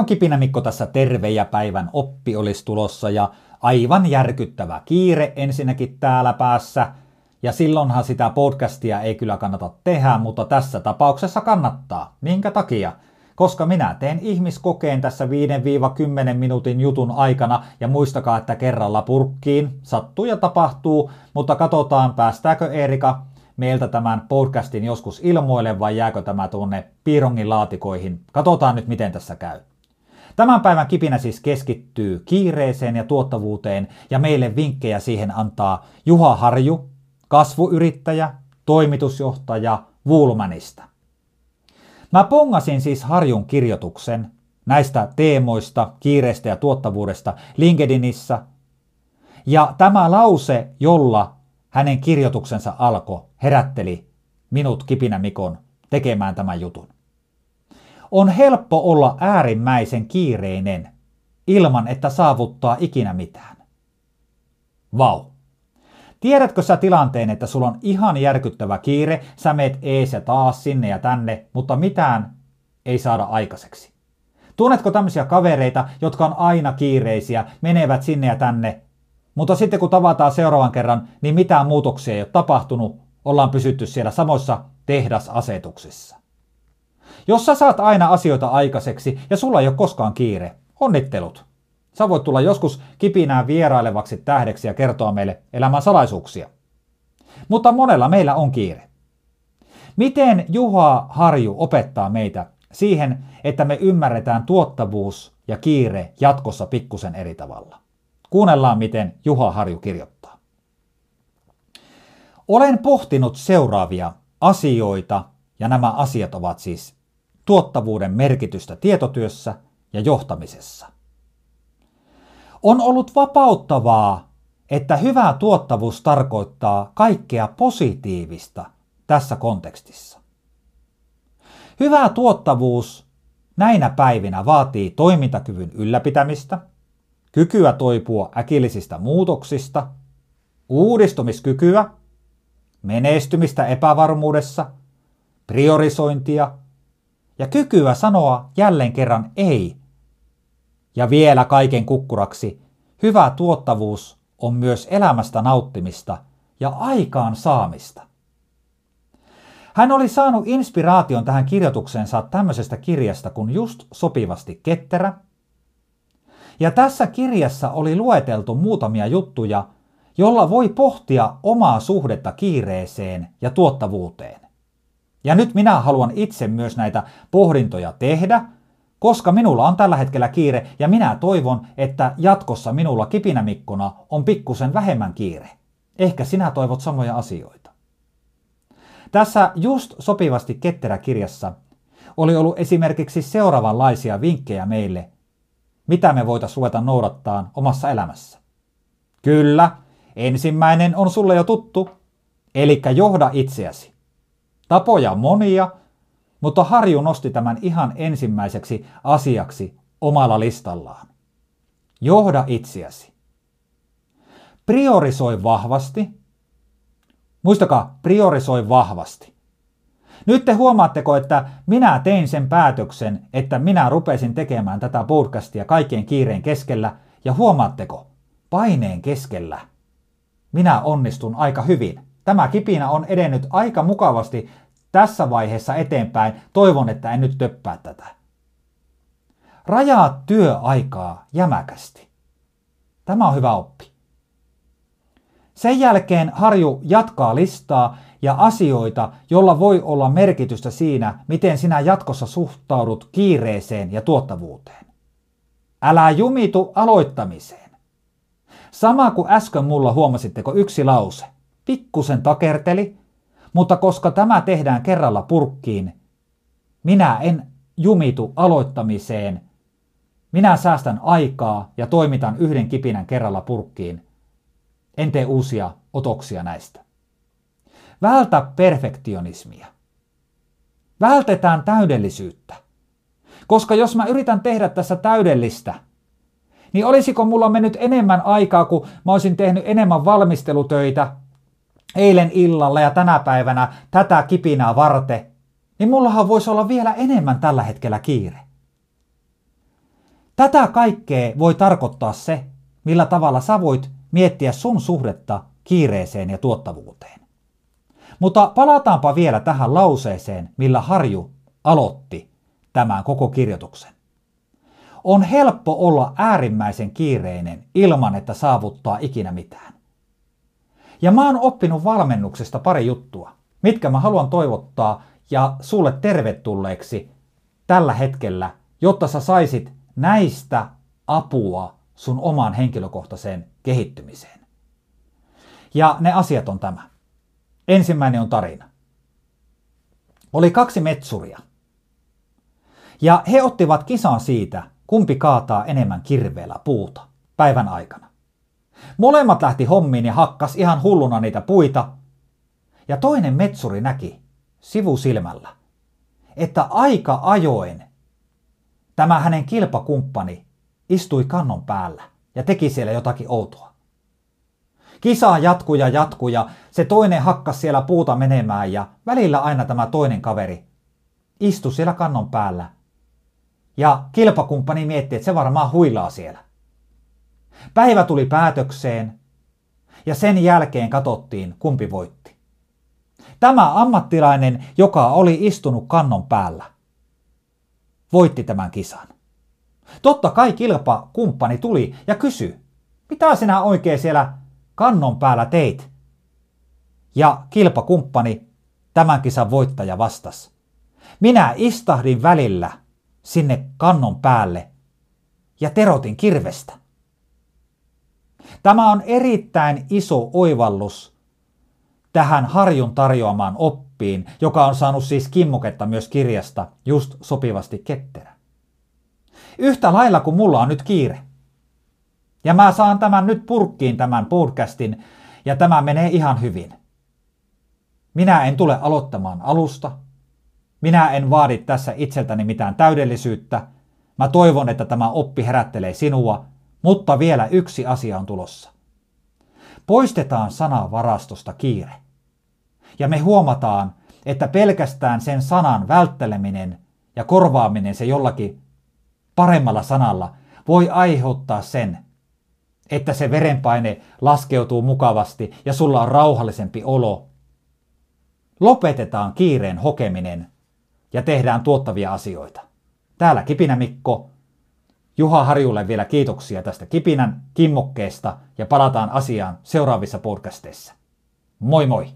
on Kipinä Mikko tässä terve ja päivän oppi olisi tulossa ja aivan järkyttävä kiire ensinnäkin täällä päässä. Ja silloinhan sitä podcastia ei kyllä kannata tehdä, mutta tässä tapauksessa kannattaa. Minkä takia? Koska minä teen ihmiskokeen tässä 5-10 minuutin jutun aikana ja muistakaa, että kerralla purkkiin sattuu ja tapahtuu, mutta katsotaan päästääkö Erika meiltä tämän podcastin joskus ilmoille vai jääkö tämä tuonne piirongin laatikoihin. Katsotaan nyt miten tässä käy. Tämän päivän kipinä siis keskittyy kiireeseen ja tuottavuuteen ja meille vinkkejä siihen antaa Juha Harju, kasvuyrittäjä, toimitusjohtaja Vulmanista. Mä pongasin siis Harjun kirjoituksen näistä teemoista, kiireestä ja tuottavuudesta LinkedInissä. Ja tämä lause, jolla hänen kirjoituksensa alkoi, herätteli minut Kipinä Mikon tekemään tämän jutun. On helppo olla äärimmäisen kiireinen ilman, että saavuttaa ikinä mitään. Vau. Tiedätkö sä tilanteen, että sulla on ihan järkyttävä kiire, sä meet ees ja taas sinne ja tänne, mutta mitään ei saada aikaiseksi? Tunnetko tämmöisiä kavereita, jotka on aina kiireisiä, menevät sinne ja tänne, mutta sitten kun tavataan seuraavan kerran, niin mitään muutoksia ei ole tapahtunut, ollaan pysytty siellä samoissa tehdasasetuksissa. Jos sä saat aina asioita aikaiseksi ja sulla ei ole koskaan kiire, onnittelut. Sä voit tulla joskus kipinään vierailevaksi tähdeksi ja kertoa meille elämän salaisuuksia. Mutta monella meillä on kiire. Miten Juha Harju opettaa meitä siihen, että me ymmärretään tuottavuus ja kiire jatkossa pikkusen eri tavalla? Kuunnellaan, miten Juha Harju kirjoittaa. Olen pohtinut seuraavia asioita, ja nämä asiat ovat siis tuottavuuden merkitystä tietotyössä ja johtamisessa. On ollut vapauttavaa, että hyvä tuottavuus tarkoittaa kaikkea positiivista tässä kontekstissa. Hyvä tuottavuus näinä päivinä vaatii toimintakyvyn ylläpitämistä, kykyä toipua äkillisistä muutoksista, uudistumiskykyä, menestymistä epävarmuudessa, priorisointia ja kykyä sanoa jälleen kerran ei. Ja vielä kaiken kukkuraksi, hyvä tuottavuus on myös elämästä nauttimista ja aikaan saamista. Hän oli saanut inspiraation tähän kirjoitukseensa tämmöisestä kirjasta kuin Just sopivasti ketterä. Ja tässä kirjassa oli lueteltu muutamia juttuja, jolla voi pohtia omaa suhdetta kiireeseen ja tuottavuuteen. Ja nyt minä haluan itse myös näitä pohdintoja tehdä, koska minulla on tällä hetkellä kiire ja minä toivon, että jatkossa minulla kipinämikkona on pikkusen vähemmän kiire. Ehkä sinä toivot samoja asioita. Tässä just sopivasti ketterä kirjassa oli ollut esimerkiksi seuraavanlaisia vinkkejä meille, mitä me voitaisiin ruveta noudattaa omassa elämässä. Kyllä, ensimmäinen on sulle jo tuttu, eli johda itseäsi. Tapoja monia, mutta Harju nosti tämän ihan ensimmäiseksi asiaksi omalla listallaan. Johda itseäsi. Priorisoi vahvasti. Muistakaa, priorisoi vahvasti. Nyt te huomaatteko, että minä tein sen päätöksen, että minä rupesin tekemään tätä podcastia kaikkien kiireen keskellä, ja huomaatteko, paineen keskellä minä onnistun aika hyvin. Tämä kipinä on edennyt aika mukavasti tässä vaiheessa eteenpäin. Toivon, että en nyt töppää tätä. Rajaa työaikaa jämäkästi. Tämä on hyvä oppi. Sen jälkeen Harju jatkaa listaa ja asioita, jolla voi olla merkitystä siinä, miten sinä jatkossa suhtaudut kiireeseen ja tuottavuuteen. Älä jumitu aloittamiseen. Sama kuin äsken mulla huomasitteko yksi lause. Pikkusen takerteli, mutta koska tämä tehdään kerralla purkkiin, minä en jumitu aloittamiseen. Minä säästän aikaa ja toimitan yhden kipinän kerralla purkkiin. En tee uusia otoksia näistä. Vältä perfektionismia. Vältetään täydellisyyttä. Koska jos mä yritän tehdä tässä täydellistä, niin olisiko mulla mennyt enemmän aikaa, kun mä olisin tehnyt enemmän valmistelutöitä eilen illalla ja tänä päivänä tätä kipinää varte, niin mullahan voisi olla vielä enemmän tällä hetkellä kiire. Tätä kaikkea voi tarkoittaa se, millä tavalla sä voit miettiä sun suhdetta kiireeseen ja tuottavuuteen. Mutta palataanpa vielä tähän lauseeseen, millä Harju aloitti tämän koko kirjoituksen. On helppo olla äärimmäisen kiireinen ilman, että saavuttaa ikinä mitään. Ja mä oon oppinut valmennuksesta pari juttua, mitkä mä haluan toivottaa ja sulle tervetulleeksi tällä hetkellä, jotta sä saisit näistä apua sun omaan henkilökohtaiseen kehittymiseen. Ja ne asiat on tämä. Ensimmäinen on tarina. Oli kaksi metsuria. Ja he ottivat kisan siitä, kumpi kaataa enemmän kirveellä puuta päivän aikana. Molemmat lähti hommiin ja hakkas ihan hulluna niitä puita. Ja toinen metsuri näki sivusilmällä, että aika ajoin tämä hänen kilpakumppani istui kannon päällä ja teki siellä jotakin outoa. Kisa jatkuu ja jatkuu ja se toinen hakkas siellä puuta menemään ja välillä aina tämä toinen kaveri istui siellä kannon päällä. Ja kilpakumppani mietti, että se varmaan huilaa siellä. Päivä tuli päätökseen ja sen jälkeen katsottiin, kumpi voitti. Tämä ammattilainen, joka oli istunut kannon päällä, voitti tämän kisan. Totta kai kilpakumppani tuli ja kysyi, mitä sinä oikein siellä kannon päällä teit? Ja kilpakumppani, tämän kisan voittaja, vastasi. Minä istahdin välillä sinne kannon päälle ja terotin kirvestä. Tämä on erittäin iso oivallus tähän Harjun tarjoamaan oppiin, joka on saanut siis kimmoketta myös kirjasta just sopivasti ketterä. Yhtä lailla kuin mulla on nyt kiire. Ja mä saan tämän nyt purkkiin tämän podcastin ja tämä menee ihan hyvin. Minä en tule aloittamaan alusta. Minä en vaadi tässä itseltäni mitään täydellisyyttä. Mä toivon, että tämä oppi herättelee sinua, mutta vielä yksi asia on tulossa. Poistetaan sana varastosta kiire. Ja me huomataan, että pelkästään sen sanan vältteleminen ja korvaaminen se jollakin paremmalla sanalla voi aiheuttaa sen, että se verenpaine laskeutuu mukavasti ja sulla on rauhallisempi olo. Lopetetaan kiireen hokeminen ja tehdään tuottavia asioita. Täällä Kipinä Mikko. Juha Harjulle vielä kiitoksia tästä Kipinän kimmokkeesta ja palataan asiaan seuraavissa podcasteissa. Moi moi!